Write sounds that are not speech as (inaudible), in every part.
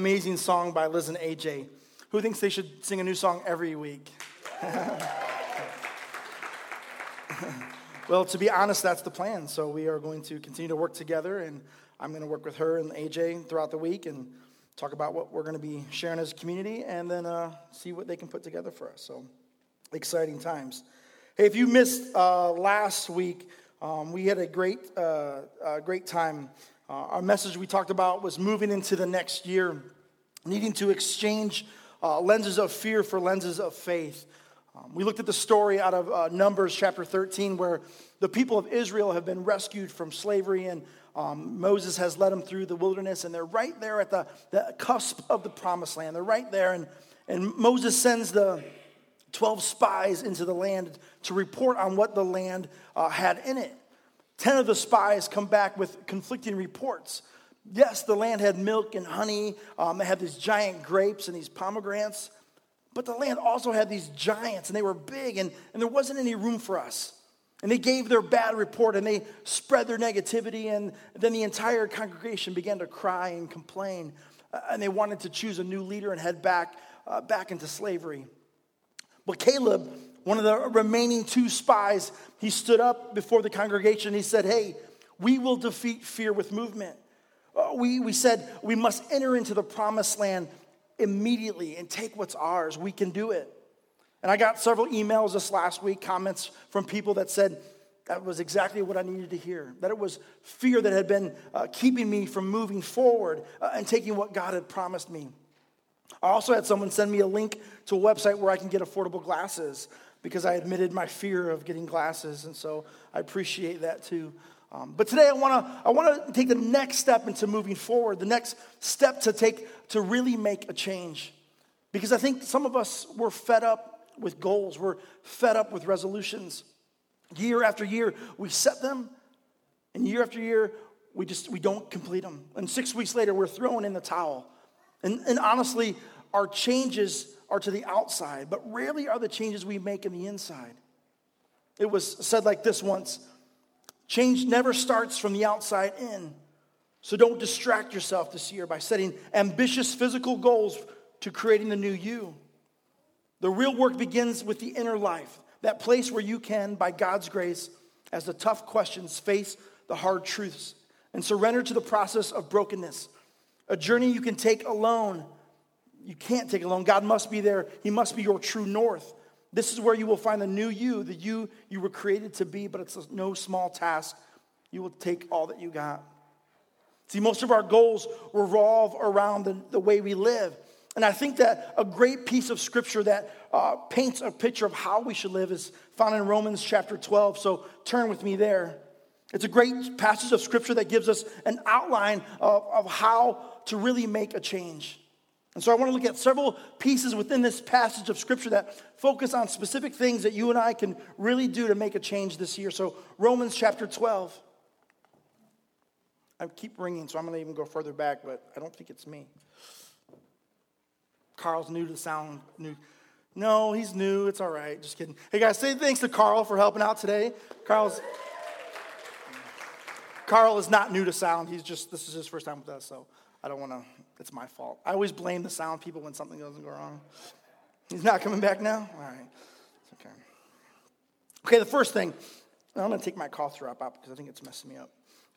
amazing song by Liz and AJ. Who thinks they should sing a new song every week? (laughs) well, to be honest, that's the plan. So we are going to continue to work together, and I'm going to work with her and AJ throughout the week and talk about what we're going to be sharing as a community, and then uh, see what they can put together for us. So exciting times. Hey, if you missed uh, last week, um, we had a great, uh, great time. Uh, our message we talked about was moving into the next year, needing to exchange uh, lenses of fear for lenses of faith. Um, we looked at the story out of uh, Numbers chapter 13, where the people of Israel have been rescued from slavery, and um, Moses has led them through the wilderness, and they're right there at the, the cusp of the promised land. They're right there, and, and Moses sends the 12 spies into the land to report on what the land uh, had in it. Ten of the spies come back with conflicting reports. Yes, the land had milk and honey. Um, they had these giant grapes and these pomegranates. But the land also had these giants, and they were big, and, and there wasn't any room for us. And they gave their bad report and they spread their negativity, and then the entire congregation began to cry and complain. Uh, and they wanted to choose a new leader and head back, uh, back into slavery. But Caleb, one of the remaining two spies, he stood up before the congregation. He said, Hey, we will defeat fear with movement. Uh, we, we said we must enter into the promised land immediately and take what's ours. We can do it. And I got several emails this last week, comments from people that said that was exactly what I needed to hear. That it was fear that had been uh, keeping me from moving forward uh, and taking what God had promised me. I also had someone send me a link to a website where I can get affordable glasses because I admitted my fear of getting glasses. And so I appreciate that too. Um, but today I want to I want to take the next step into moving forward, the next step to take to really make a change. Because I think some of us were fed up with goals, we're fed up with resolutions. Year after year, we set them, and year after year, we just we don't complete them. And six weeks later, we're throwing in the towel. And, and honestly, our changes are to the outside, but rarely are the changes we make in the inside. It was said like this once change never starts from the outside in. So don't distract yourself this year by setting ambitious physical goals to creating the new you. The real work begins with the inner life, that place where you can, by God's grace, as the tough questions face the hard truths and surrender to the process of brokenness. A journey you can take alone. You can't take alone. God must be there. He must be your true north. This is where you will find the new you, the you you were created to be, but it's no small task. You will take all that you got. See, most of our goals revolve around the, the way we live. And I think that a great piece of scripture that uh, paints a picture of how we should live is found in Romans chapter 12. So turn with me there. It's a great passage of scripture that gives us an outline of, of how to really make a change. And so I want to look at several pieces within this passage of scripture that focus on specific things that you and I can really do to make a change this year. So, Romans chapter 12. I keep ringing, so I'm going to even go further back, but I don't think it's me. Carl's new to the sound. New. No, he's new. It's all right. Just kidding. Hey, guys, say thanks to Carl for helping out today. Carl's. Carl is not new to sound. He's just, this is his first time with us, so I don't want to, it's my fault. I always blame the sound people when something doesn't go wrong. He's not coming back now? All right. It's okay. Okay, the first thing, I'm going to take my cough drop out because I think it's messing me up.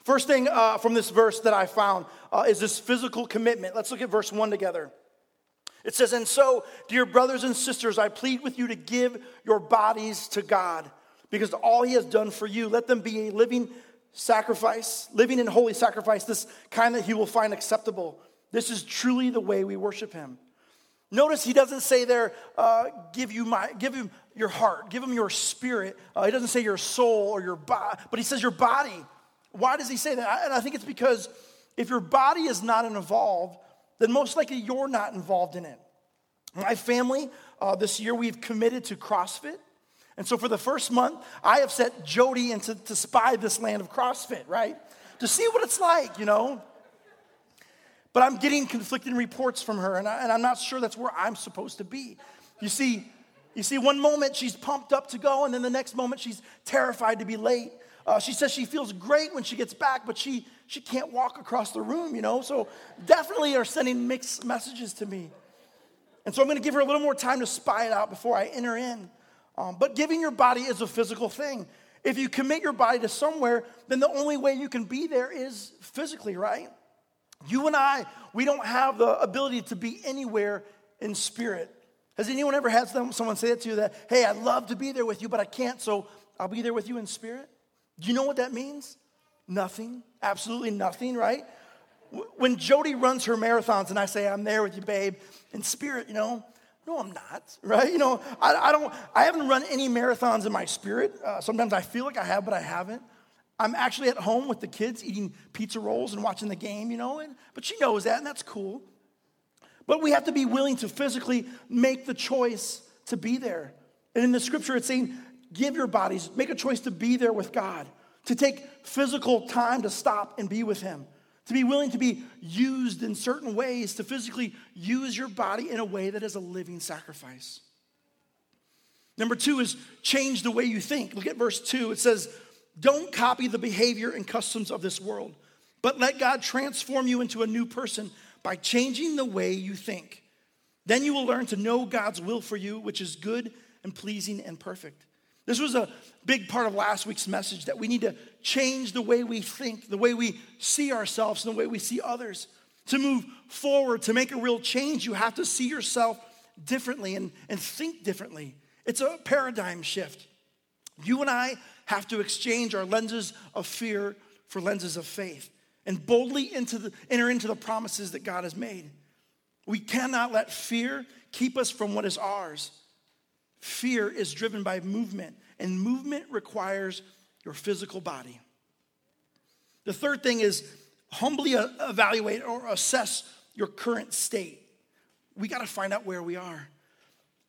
First thing uh, from this verse that I found uh, is this physical commitment. Let's look at verse 1 together. It says, And so, dear brothers and sisters, I plead with you to give your bodies to God because all he has done for you, let them be a living sacrifice, living in holy sacrifice, this kind that he will find acceptable. This is truly the way we worship him. Notice he doesn't say there, uh, give you my, give him your heart, give him your spirit. Uh, he doesn't say your soul or your body, but he says your body. Why does he say that? And I think it's because if your body is not involved, then most likely you're not involved in it. My family, uh, this year we've committed to CrossFit. And so for the first month, I have set Jody into to spy this land of CrossFit, right? To see what it's like, you know. But I'm getting conflicting reports from her, and, I, and I'm not sure that's where I'm supposed to be. You see, you see, one moment she's pumped up to go, and then the next moment she's terrified to be late. Uh, she says she feels great when she gets back, but she she can't walk across the room, you know? So definitely are sending mixed messages to me. And so I'm to give her a little more time to spy it out before I enter in. Um, but giving your body is a physical thing. If you commit your body to somewhere, then the only way you can be there is physically, right? You and I, we don't have the ability to be anywhere in spirit. Has anyone ever had someone say that to you that, hey, I'd love to be there with you, but I can't, so I'll be there with you in spirit? Do you know what that means? Nothing, absolutely nothing, right? When Jody runs her marathons and I say, I'm there with you, babe, in spirit, you know, no, I'm not, right? You know, I, I don't, I haven't run any marathons in my spirit. Uh, sometimes I feel like I have, but I haven't. I'm actually at home with the kids eating pizza rolls and watching the game, you know, and, but she knows that, and that's cool. But we have to be willing to physically make the choice to be there. And in the scripture, it's saying, give your bodies, make a choice to be there with God, to take physical time to stop and be with Him, to be willing to be used in certain ways, to physically use your body in a way that is a living sacrifice. Number two is change the way you think. Look at verse two. It says, Don't copy the behavior and customs of this world, but let God transform you into a new person by changing the way you think. Then you will learn to know God's will for you, which is good and pleasing and perfect. This was a big part of last week's message that we need to change the way we think, the way we see ourselves, and the way we see others. To move forward, to make a real change, you have to see yourself differently and, and think differently. It's a paradigm shift. You and I have to exchange our lenses of fear for lenses of faith and boldly into the, enter into the promises that God has made. We cannot let fear keep us from what is ours. Fear is driven by movement, and movement requires your physical body. The third thing is humbly evaluate or assess your current state. We got to find out where we are.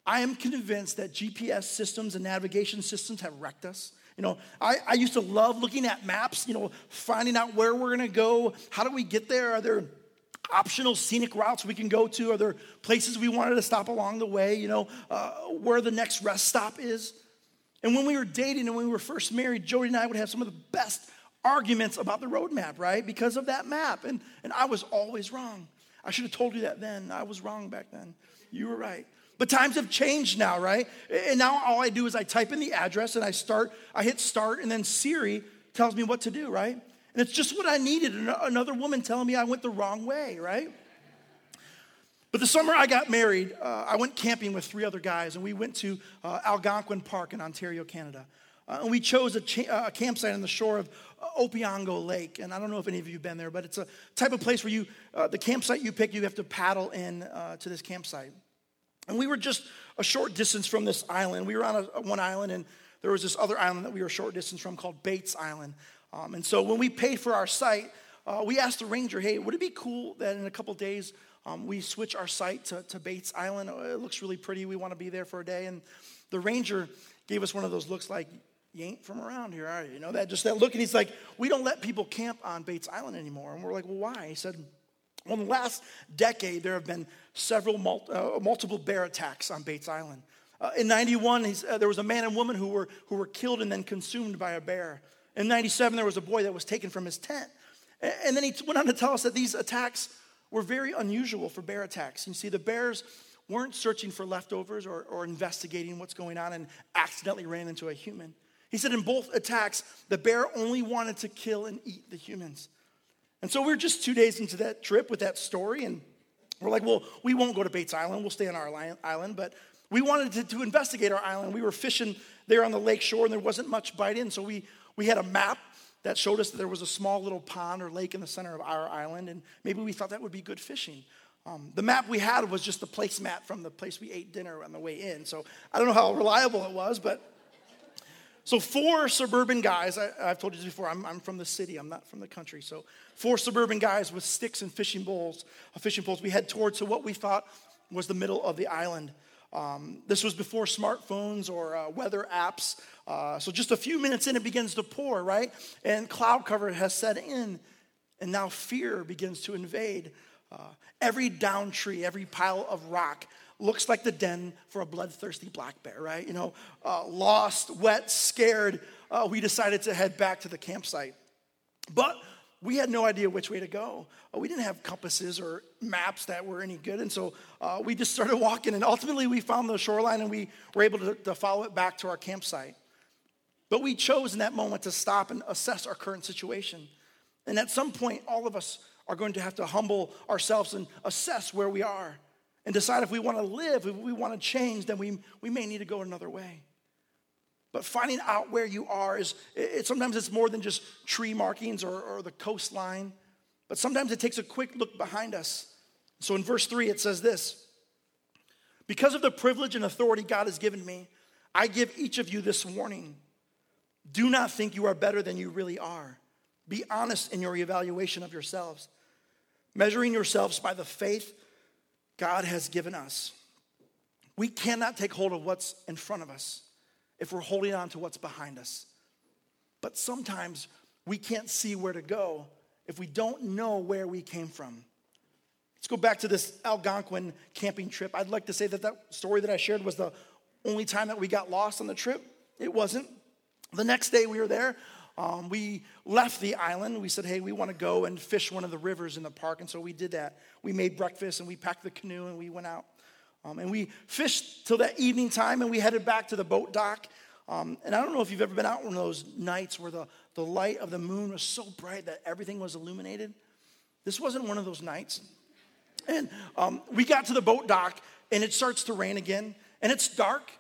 I am convinced that GPS systems and navigation systems have wrecked us. You know, I, I used to love looking at maps, you know, finding out where we're gonna go. How do we get there? Are there optional scenic routes we can go to? Are there places we wanted to stop along the way? You know, uh, where the next rest stop is? And when we were dating and when we were first married, Jody and I would have some of the best arguments about the roadmap, right? Because of that map. And, and I was always wrong. I should have told you that then. I was wrong back then. You were right. But times have changed now, right? And now all I do is I type in the address and I start, I hit start, and then Siri tells me what to do, right? And it's just what I needed another woman telling me I went the wrong way, right? But the summer I got married, uh, I went camping with three other guys, and we went to uh, Algonquin Park in Ontario, Canada. Uh, and we chose a, cha- a, campsite on the shore of uh, Opeongo Lake. And I don't know if any of you have been there, but it's a type of place where you, uh, the campsite you pick, you have to paddle in uh, to this campsite. And we were just a short distance from this island. We were on a, one island, and there was this other island that we were a short distance from called Bates Island. Um, and so when we paid for our site, uh, we asked the ranger, hey, would it be cool that in a couple days um, we switch our site to, to Bates Island? Uh, it looks really pretty. We want to be there for a day. And the ranger gave us one of those looks like, you ain't from around here, are you? You know, that just that look. And he's like, we don't let people camp on Bates Island anymore. And we're like, well, why? He said, well, in the last decade, there have been several mul- uh, multiple bear attacks on Bates Island. Uh, in 91, uh, there was a man and woman who were, who were killed and then consumed by a bear. In 97, there was a boy that was taken from his tent. And, then he went on to tell us that these attacks were very unusual for bear attacks. You see, the bears weren't searching for leftovers or, or investigating what's going on and accidentally ran into a human. He said in both attacks, the bear only wanted to kill and eat the humans. And so we are just two days into that trip with that story, and we're like, well, we won't go to Bates Island. We'll stay on our island. But we wanted to, to investigate our island. We were fishing there on the lake shore, and there wasn't much bite in. So we, we had a map that showed us that there was a small little pond or lake in the center of our island, and maybe we thought that would be good fishing. Um, the map we had was just the placemat from the place we ate dinner on the way in. So I don't know how reliable it was, but so, four suburban guys, I, have told you this before, I'm, I'm, from the city, I'm not from the country. So, four suburban guys with sticks and fishing bowls, uh, fishing poles, we head towards to what we thought was the middle of the island. Um, this was before smartphones or uh, weather apps. Uh, so, just a few minutes in, it begins to pour, right? And cloud cover has set in, and now fear begins to invade. Uh, every down tree, every pile of rock looks like the den for a bloodthirsty black bear, right? You know, uh, lost, wet, scared, uh, we decided to head back to the campsite. But we had no idea which way to go. Uh, we didn't have compasses or maps that were any good. And so uh, we just started walking. And ultimately, we found the shoreline and we were able to, to follow it back to our campsite. But we chose in that moment to stop and assess our current situation. And at some point, all of us are going to have to humble ourselves and assess where we are and decide if we want to live, if we want to change, then we, we may need to go another way. But finding out where you are is, it, sometimes it's more than just tree markings or, or the coastline, but sometimes it takes a quick look behind us. So in verse three, it says this Because of the privilege and authority God has given me, I give each of you this warning. Do not think you are better than you really are. Be honest in your evaluation of yourselves, measuring yourselves by the faith God has given us. We cannot take hold of what's in front of us if we're holding on to what's behind us. But sometimes we can't see where to go if we don't know where we came from. Let's go back to this Algonquin camping trip. I'd like to say that that story that I shared was the only time that we got lost on the trip. It wasn't. The next day we were there. Um, we left the island. We said, hey, we want to go and fish one of the rivers in the park. And so we did that. We made breakfast and we packed the canoe and we went out. Um, and we fished till that evening time and we headed back to the boat dock. Um, and I don't know if you've ever been out one of those nights where the, the light of the moon was so bright that everything was illuminated. This wasn't one of those nights. And um, we got to the boat dock and it starts to rain again and it's dark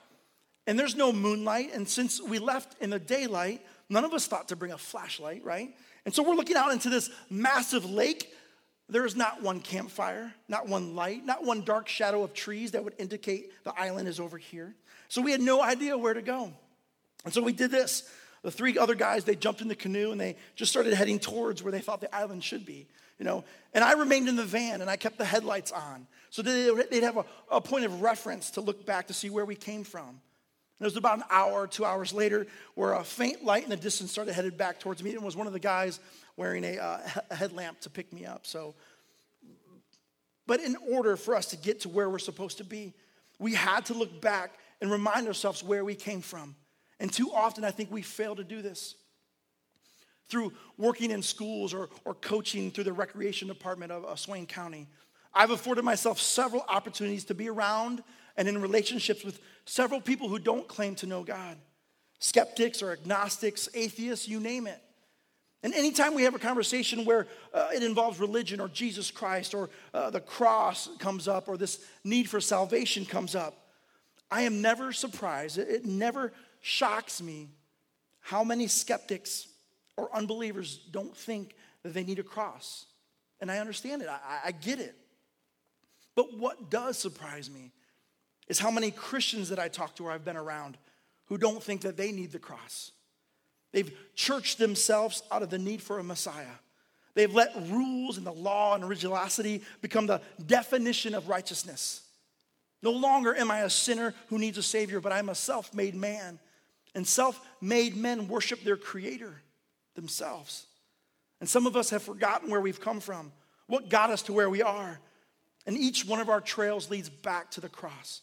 and there's no moonlight. And since we left in the daylight, none of us thought to bring a flashlight, right? And so we're looking out into this massive lake there is not one campfire, not one light, not one dark shadow of trees that would indicate the island is over here. So we had no idea where to go. And so we did this. The three other guys, they jumped in the canoe and they just started heading towards where they thought the island should be, you know. And I remained in the van and I kept the headlights on. So they'd have a, a point of reference to look back to see where we came from. It was about an hour, two hours later, where a faint light in the distance started headed back towards me. And was one of the guys wearing a, uh, a headlamp to pick me up. So, but in order for us to get to where we're supposed to be, we had to look back and remind ourselves where we came from. And too often, I think we fail to do this. Through working in schools or, or coaching through the recreation department of, of Swain County, I've afforded myself several opportunities to be around and in relationships with several people who don't claim to know God skeptics or agnostics, atheists, you name it. And anytime we have a conversation where uh, it involves religion or Jesus Christ or uh, the cross comes up or this need for salvation comes up, I am never surprised. It, never shocks me how many skeptics or unbelievers don't think that they need a cross. And I understand it, I, I get it. But what does surprise me is how many Christians that I talk to or I've been around who don't think that they need the cross. They've churched themselves out of the need for a Messiah. They've let rules and the law and religiosity become the definition of righteousness. No longer am I a sinner who needs a Savior, but I'm a self made man. And self made men worship their Creator themselves. And some of us have forgotten where we've come from, what got us to where we are. And each one of our trails leads back to the cross.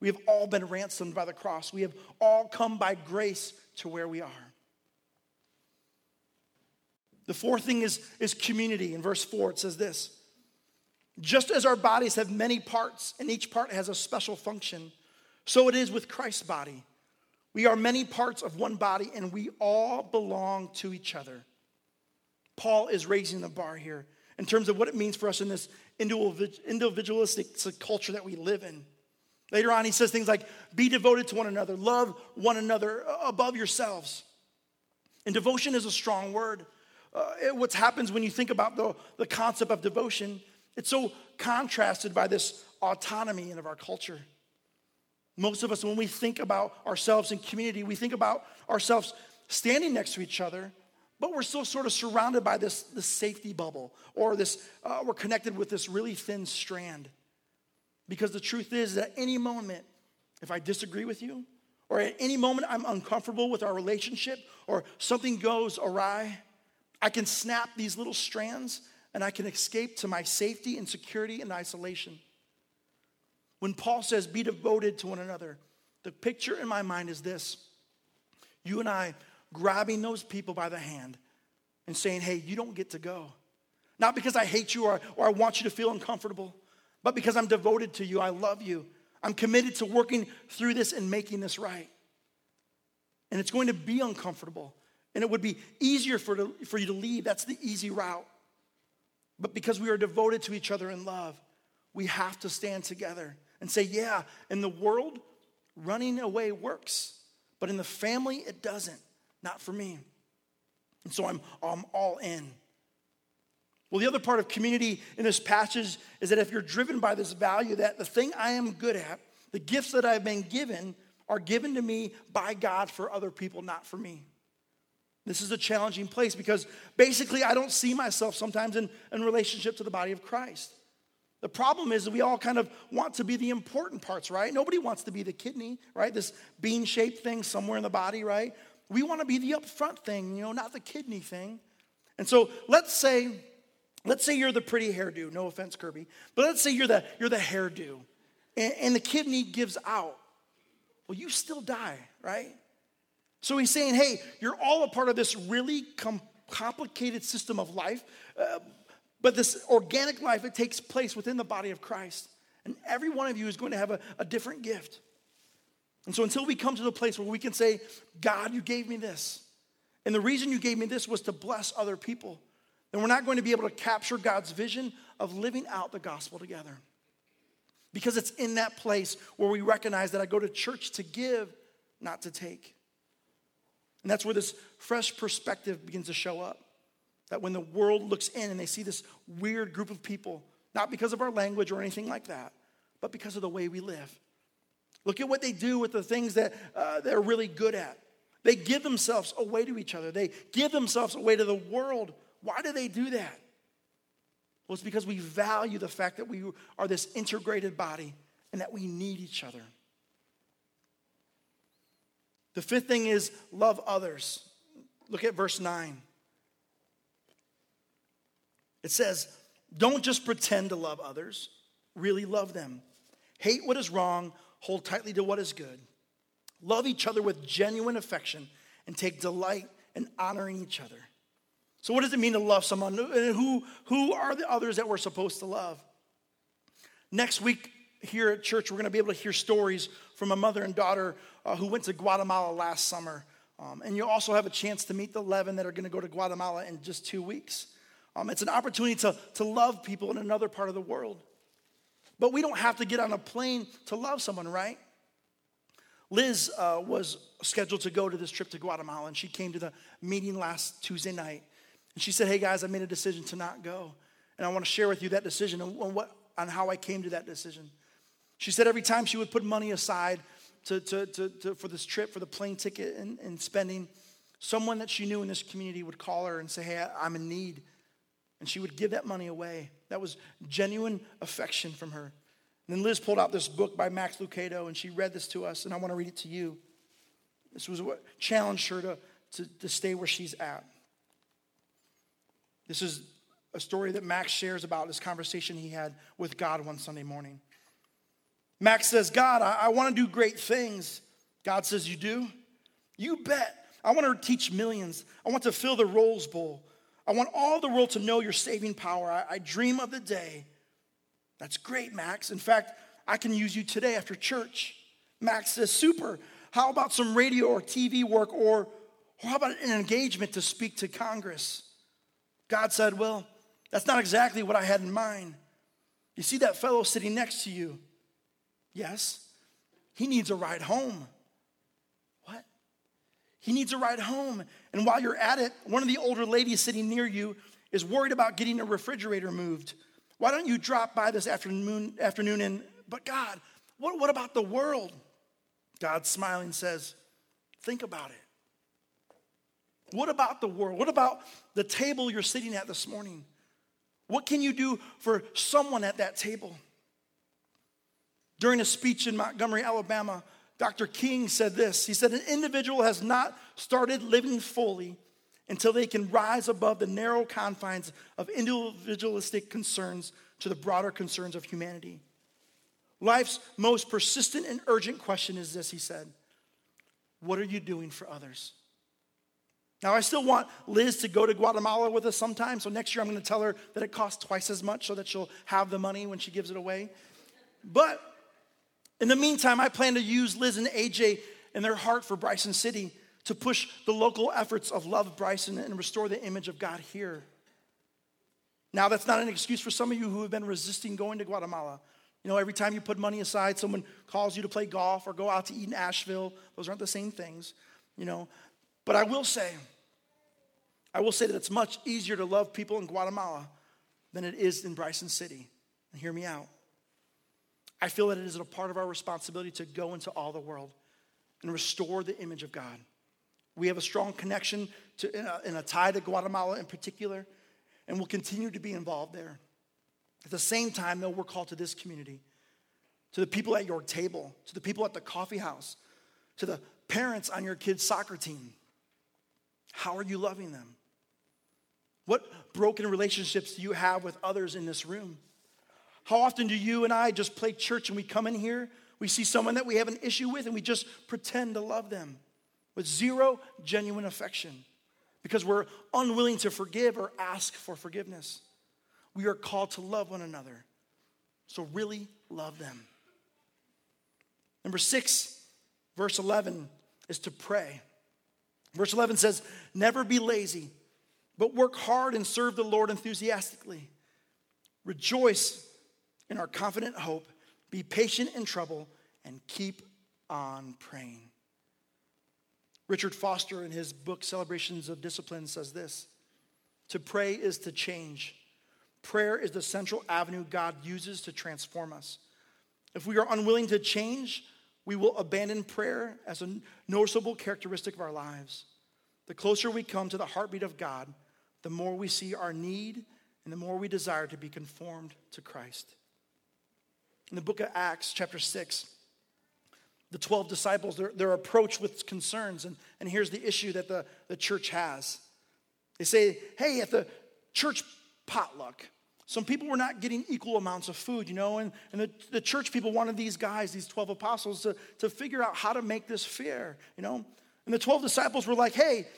We have all been ransomed by the cross, we have all come by grace to where we are. The fourth thing is, is community. In verse 4, it says this Just as our bodies have many parts, and each part has a special function, so it is with Christ's body. We are many parts of one body, and we all belong to each other. Paul is raising the bar here in terms of what it means for us in this individualistic culture that we live in. Later on, he says things like, Be devoted to one another, love one another above yourselves. And devotion is a strong word uh, what happens when you think about the, the concept of devotion, it's so contrasted by this autonomy of our culture. Most of us, when we think about ourselves in community, we think about ourselves standing next to each other, but we're still sort of surrounded by this, this safety bubble, or this, uh, we're connected with this really thin strand. Because the truth is that at any moment, if I disagree with you, or at any moment I'm uncomfortable with our relationship, or something goes awry, I can snap these little strands and I can escape to my safety and security and isolation. When Paul says, be devoted to one another, the picture in my mind is this you and I grabbing those people by the hand and saying, hey, you don't get to go. Not because I hate you or, or I want you to feel uncomfortable, but because I'm devoted to you. I love you. I'm committed to working through this and making this right. And it's going to be uncomfortable. And it would be easier for, to, for you to leave. That's the easy route. But because we are devoted to each other in love, we have to stand together and say, yeah, in the world, running away works, but in the family, it doesn't. Not for me. And so I'm, I'm all in. Well, the other part of community in this passage is that if you're driven by this value, that the thing I am good at, the gifts that I've been given, are given to me by God for other people, not for me. This is a challenging place because basically I don't see myself sometimes in, in relationship to the body of Christ. The problem is that we all kind of want to be the important parts, right? Nobody wants to be the kidney, right? This bean shaped thing somewhere in the body, right? We want to be the upfront thing, you know, not the kidney thing. And so let's say, let's say you're the pretty hairdo, no offense, Kirby, but let's say you're the, you're the hairdo and, and the kidney gives out. Well, you still die, right? So he's saying, hey, you're all a part of this really com- complicated system of life, uh, but this organic life, it takes place within the body of Christ. And every one of you is going to have a, a different gift. And so until we come to the place where we can say, God, you gave me this, and the reason you gave me this was to bless other people, then we're not going to be able to capture God's vision of living out the gospel together. Because it's in that place where we recognize that I go to church to give, not to take. And that's where this fresh perspective begins to show up. That when the world looks in and they see this weird group of people, not because of our language or anything like that, but because of the way we live. Look at what they do with the things that uh, they're really good at. They give themselves away to each other, they give themselves away to the world. Why do they do that? Well, it's because we value the fact that we are this integrated body and that we need each other. The fifth thing is love others. Look at verse 9. It says, Don't just pretend to love others, really love them. Hate what is wrong, hold tightly to what is good. Love each other with genuine affection and take delight in honoring each other. So, what does it mean to love someone? And who, who are the others that we're supposed to love? Next week here at church, we're going to be able to hear stories from a mother and daughter uh, who went to Guatemala last summer. Um, and you'll also have a chance to meet the 11 that are going to go to Guatemala in just two weeks. Um, it's an opportunity to, to love people in another part of the world. But we don't have to get on a plane to love someone, right? Liz uh, was scheduled to go to this trip to Guatemala, and she came to the meeting last Tuesday night. And she said, Hey guys, I made a decision to not go. And I want to share with you that decision and what, on how I came to that decision. She said every time she would put money aside to, to, to, to for this trip, for the plane ticket and, and spending, someone that she knew in this community would call her and say, Hey, I'm in need. And she would give that money away. That was genuine affection from her. And then Liz pulled out this book by Max Lucado and she read this to us, and I want to read it to you. This was what challenged her to, to, to stay where she's at. This is a story that Max shares about this conversation he had with God one Sunday morning. Max says, God, I, I want to do great things. God says, You do? You bet. I want to teach millions. I want to fill the Rose Bowl. I want all the world to know your saving power. I, I dream of the day. That's great, Max. In fact, I can use you today after church. Max says, Super. How about some radio or TV work or, or how about an engagement to speak to Congress? God said, Well, that's not exactly what I had in mind. You see that fellow sitting next to you? Yes. He needs a ride home. What? He needs a ride home. And while you're at it, one of the older ladies sitting near you is worried about getting a refrigerator moved. Why don't you drop by this afternoon, afternoon and, but God, what, what about the world? God smiling says, think about it. What about the world? What about the table you're sitting at this morning? What can you do for someone at that table? During a speech in Montgomery, Alabama, Dr. King said this. He said, An individual has not started living fully until they can rise above the narrow confines of individualistic concerns to the broader concerns of humanity. Life's most persistent and urgent question is this, he said What are you doing for others? Now, I still want Liz to go to Guatemala with us sometime. So next year, I'm going to tell her that it costs twice as much so that she'll have the money when she gives it away. But in the meantime, I plan to use Liz and AJ and their heart for Bryson City to push the local efforts of Love Bryson and restore the image of God here. Now, that's not an excuse for some of you who have been resisting going to Guatemala. You know, every time you put money aside, someone calls you to play golf or go out to eat in Asheville. Those aren't the same things, you know. But I will say, I will say that it's much easier to love people in Guatemala than it is in Bryson City. And hear me out. I feel that it is a part of our responsibility to go into all the world and restore the image of God. We have a strong connection to, in, a, in a tie to Guatemala in particular, and we'll continue to be involved there. At the same time, though, we're called to this community, to the people at your table, to the people at the coffee house, to the parents on your kids' soccer team. How are you loving them? What broken relationships do you have with others in this room? How often do you and I just play church and we come in here, we see someone that we have an issue with, and we just pretend to love them with zero genuine affection because we're unwilling to forgive or ask for forgiveness? We are called to love one another. So, really love them. Number six, verse 11, is to pray. Verse 11 says, Never be lazy, but work hard and serve the Lord enthusiastically. Rejoice in our confident hope, be patient in trouble, and keep on praying. Richard Foster, in his book Celebrations of Discipline, says this To pray is to change. Prayer is the central avenue God uses to transform us. If we are unwilling to change, we will abandon prayer as a noticeable characteristic of our lives. The closer we come to the heartbeat of God, the more we see our need and the more we desire to be conformed to Christ. In the book of Acts, chapter 6, the 12 disciples—they're approached with concerns, and, and here's the issue that the, the church has. They say, hey, at the church potluck, some people were not getting equal amounts of food, you know, and, and the, the church people wanted these guys, these 12 apostles, to, to figure out how to make this fair, you know. And the 12 disciples were like, hey,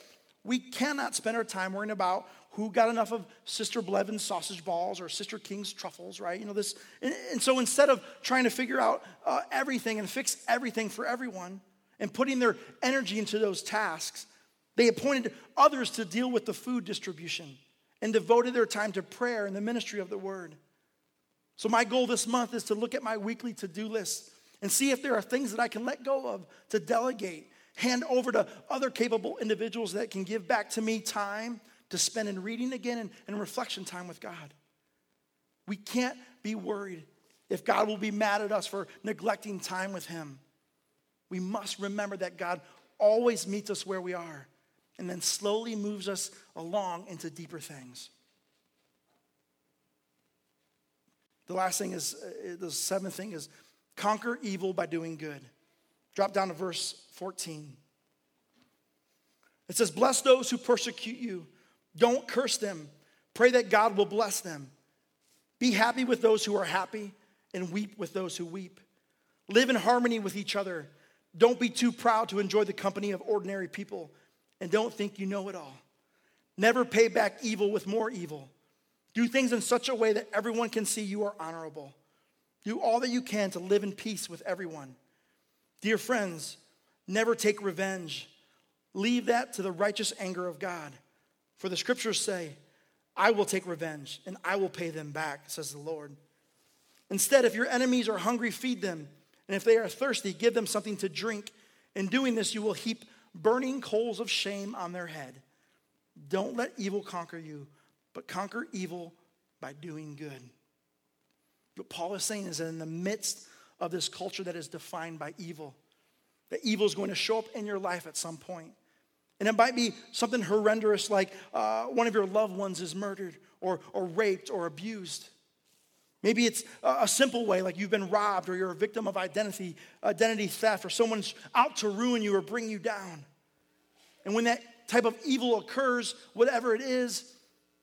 we cannot spend our time worrying about who got enough of Sister Blevins sausage balls or Sister King's truffles, right? You know, this. And, and so instead of trying to figure out uh, everything and fix everything for everyone and putting their energy into those tasks, they appointed others to deal with the food distribution and devoted their time to prayer and the ministry of the word. So, my goal this month is to look at my weekly to do list and see if there are things that I can let go of to delegate, hand over to other capable individuals that can give back to me time to spend in reading again and, and reflection time with God. We can't be worried if God will be mad at us for neglecting time with Him. We must remember that God always meets us where we are and then slowly moves us along into deeper things. The last thing is, uh, the seventh thing is conquer evil by doing good. Drop down to verse 14. It says, Bless those who persecute you don't curse them. Pray that God will bless them. Be happy with those who are happy and weep with those who weep. Live in harmony with each other. Don't be too proud to enjoy the company of ordinary people and don't think you know it all. Never pay back evil with more evil. Do things in such a way that everyone can see you are honorable. Do all that you can to live in peace with everyone. Dear friends, never take revenge. Leave that to the righteous anger of God. For the scriptures say, I will take revenge and I will pay them back, says the Lord. Instead, if your enemies are hungry, feed them. And if they are thirsty, give them something to drink. In doing this, you will heap burning coals of shame on their head. Don't let evil conquer you, but conquer evil by doing good. What Paul is saying is that in the midst of this culture that is defined by evil, that evil is going to show up in your life at some point. And it might be something horrendous like uh, one of your loved ones is murdered or, or raped or abused. Maybe it's a simple way, like you've been robbed or you're a victim of identity, identity theft, or someone's out to ruin you or bring you down. And when that type of evil occurs, whatever it is,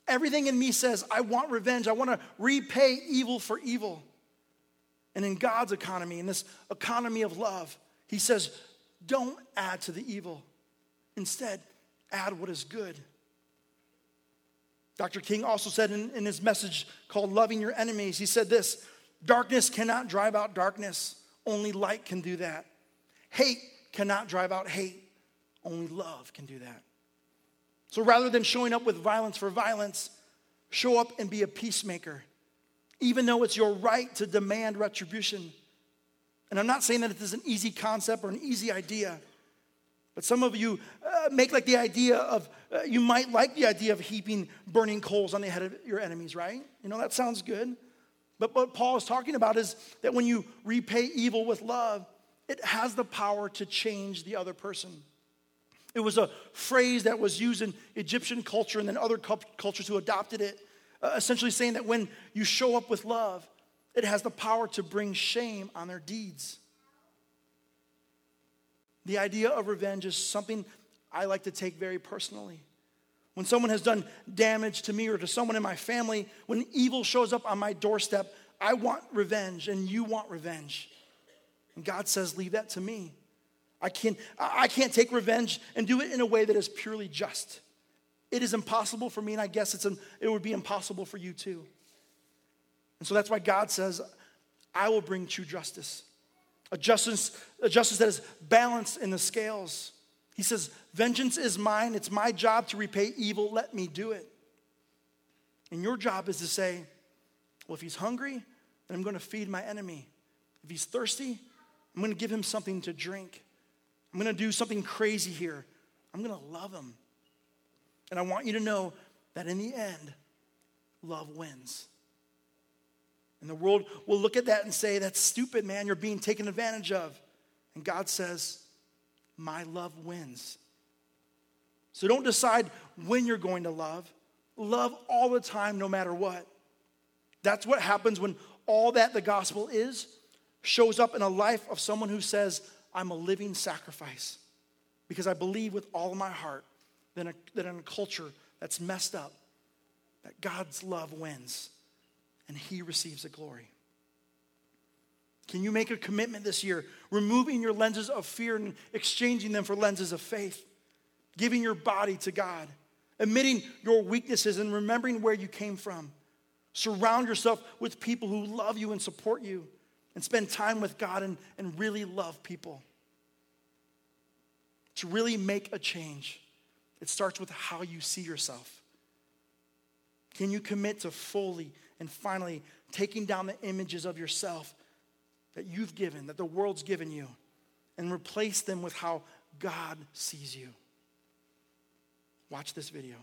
everything in me says, I want revenge. I want to repay evil for evil. And in God's economy, in this economy of love, He says, don't add to the evil. Instead, add what is good. Dr. King also said in, in his message called Loving Your Enemies, he said this Darkness cannot drive out darkness, only light can do that. Hate cannot drive out hate, only love can do that. So rather than showing up with violence for violence, show up and be a peacemaker, even though it's your right to demand retribution. And I'm not saying that it is an easy concept or an easy idea. But some of you uh, make like the idea of, uh, you might like the idea of heaping burning coals on the head of your enemies, right? You know, that sounds good. But what Paul is talking about is that when you repay evil with love, it has the power to change the other person. It was a phrase that was used in Egyptian culture and then other cultures who adopted it, uh, essentially saying that when you show up with love, it has the power to bring shame on their deeds. The idea of revenge is something I like to take very personally. When someone has done damage to me or to someone in my family, when evil shows up on my doorstep, I want revenge and you want revenge. And God says, Leave that to me. I can't, I can't take revenge and do it in a way that is purely just. It is impossible for me, and I guess it's an, it would be impossible for you too. And so that's why God says, I will bring true justice a justice, a justice that is balanced in the scales. He says, Vengeance is mine. It's my job to repay evil. Let me do it. And your job is to say, Well, if he's hungry, then I'm going to feed my enemy. If he's thirsty, I'm going to give him something to drink. I'm going to do something crazy here. I'm going to love him. And I want you to know that in the end, love wins. And the world will look at that and say, That's stupid, man. You're being taken advantage of. And God says, My love wins. So don't decide when you're going to love. Love all the time, no matter what. That's what happens when all that the gospel is shows up in a life of someone who says, I'm a living sacrifice. Because I believe with all my heart that, a, that in a culture that's messed up, that God's love wins and He receives the glory. Can you make a commitment this year, removing your lenses of fear and exchanging them for lenses of faith, giving your body to God, admitting your weaknesses and remembering where you came from? Surround yourself with people who love you and support you, and spend time with God and, and really love people. To really make a change, it starts with how you see yourself. Can you commit to fully and finally, taking down the images of yourself that you've given, that the world's given you, and replace them with how God sees you. Watch this video.